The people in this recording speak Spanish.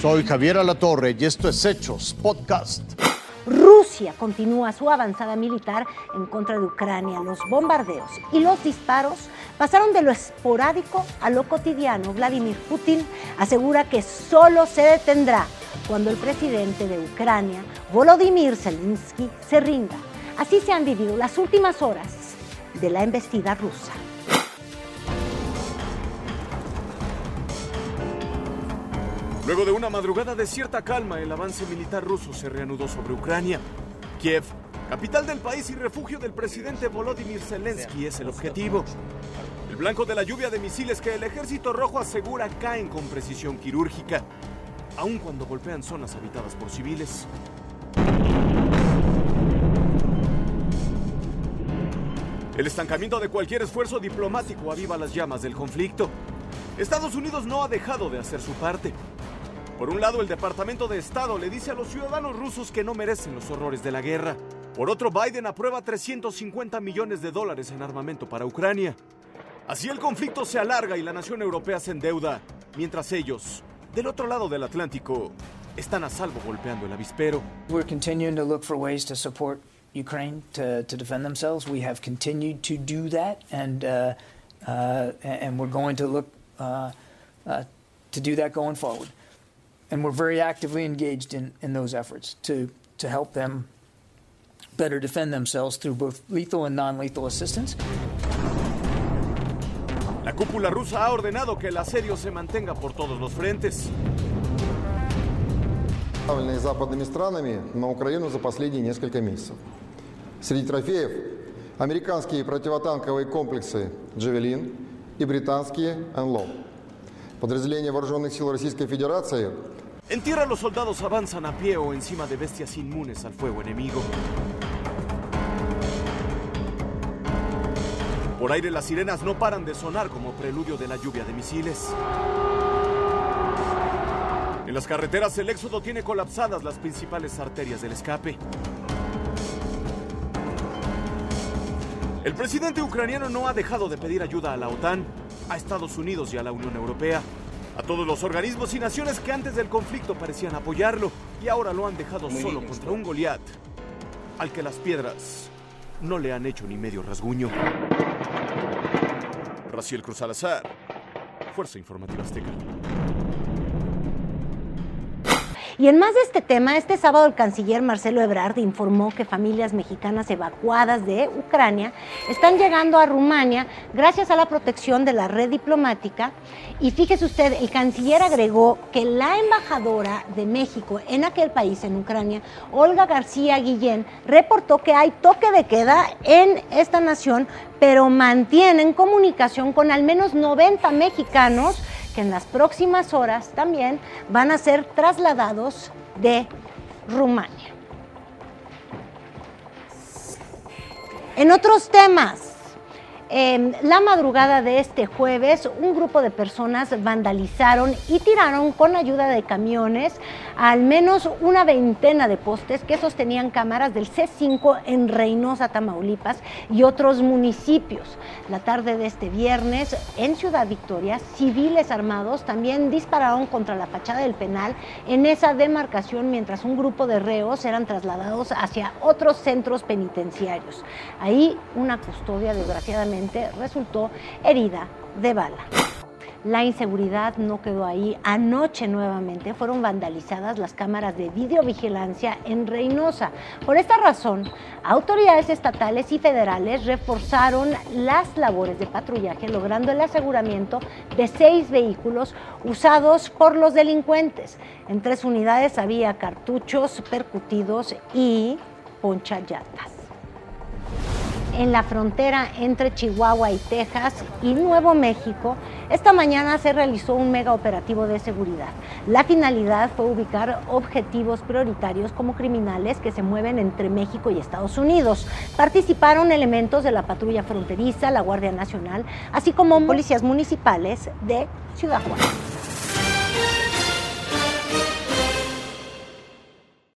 Soy Javier Alatorre y esto es Hechos Podcast. Rusia continúa su avanzada militar en contra de Ucrania. Los bombardeos y los disparos pasaron de lo esporádico a lo cotidiano. Vladimir Putin asegura que solo se detendrá cuando el presidente de Ucrania, Volodymyr Zelensky, se rinda. Así se han vivido las últimas horas de la embestida rusa. Luego de una madrugada de cierta calma, el avance militar ruso se reanudó sobre Ucrania. Kiev, capital del país y refugio del presidente Volodymyr Zelensky, es el objetivo. El blanco de la lluvia de misiles que el ejército rojo asegura caen con precisión quirúrgica, aun cuando golpean zonas habitadas por civiles. El estancamiento de cualquier esfuerzo diplomático aviva las llamas del conflicto. Estados Unidos no ha dejado de hacer su parte. Por un lado, el Departamento de Estado le dice a los ciudadanos rusos que no merecen los horrores de la guerra. Por otro, Biden aprueba 350 millones de dólares en armamento para Ucrania. Así el conflicto se alarga y la nación europea se endeuda, mientras ellos, del otro lado del Atlántico, están a salvo golpeando el avispero. We're continuing to look for ways to support Ukraine to, defend themselves. We have continued to do that, and uh, uh, we're going to look uh, uh to do that going forward. And we're very actively engaged in, in those efforts to, to help them better defend themselves through both lethal and non-lethal assistance. La cúpula rusa ha ordenado que el asedio se mantenga por todos los frentes. западными странами на Украину за последние несколько месяцев. Среди трофеев американские противотанковые комплексы «Джавелин» и британские «Энлоу». Подразделения Вооруженных сил Российской Федерации En tierra los soldados avanzan a pie o encima de bestias inmunes al fuego enemigo. Por aire las sirenas no paran de sonar como preludio de la lluvia de misiles. En las carreteras el éxodo tiene colapsadas las principales arterias del escape. El presidente ucraniano no ha dejado de pedir ayuda a la OTAN, a Estados Unidos y a la Unión Europea a todos los organismos y naciones que antes del conflicto parecían apoyarlo y ahora lo han dejado solo contra un Goliat al que las piedras no le han hecho ni medio rasguño. Raciel Cruz Salazar, Fuerza Informativa Azteca. Y en más de este tema, este sábado el canciller Marcelo Ebrard informó que familias mexicanas evacuadas de Ucrania están llegando a Rumania gracias a la protección de la red diplomática. Y fíjese usted, el canciller agregó que la embajadora de México en aquel país, en Ucrania, Olga García Guillén, reportó que hay toque de queda en esta nación, pero mantienen comunicación con al menos 90 mexicanos que en las próximas horas también van a ser trasladados de Rumania. En otros temas, la madrugada de este jueves, un grupo de personas vandalizaron y tiraron con ayuda de camiones al menos una veintena de postes que sostenían cámaras del C5 en Reynosa, Tamaulipas y otros municipios. La tarde de este viernes, en Ciudad Victoria, civiles armados también dispararon contra la fachada del penal en esa demarcación mientras un grupo de reos eran trasladados hacia otros centros penitenciarios. Ahí una custodia, desgraciadamente, resultó herida de bala. La inseguridad no quedó ahí. Anoche nuevamente fueron vandalizadas las cámaras de videovigilancia en Reynosa. Por esta razón, autoridades estatales y federales reforzaron las labores de patrullaje, logrando el aseguramiento de seis vehículos usados por los delincuentes. En tres unidades había cartuchos percutidos y ponchayatas en la frontera entre Chihuahua y Texas y Nuevo México, esta mañana se realizó un mega operativo de seguridad. La finalidad fue ubicar objetivos prioritarios como criminales que se mueven entre México y Estados Unidos. Participaron elementos de la patrulla fronteriza, la Guardia Nacional, así como policías municipales de Ciudad Juárez.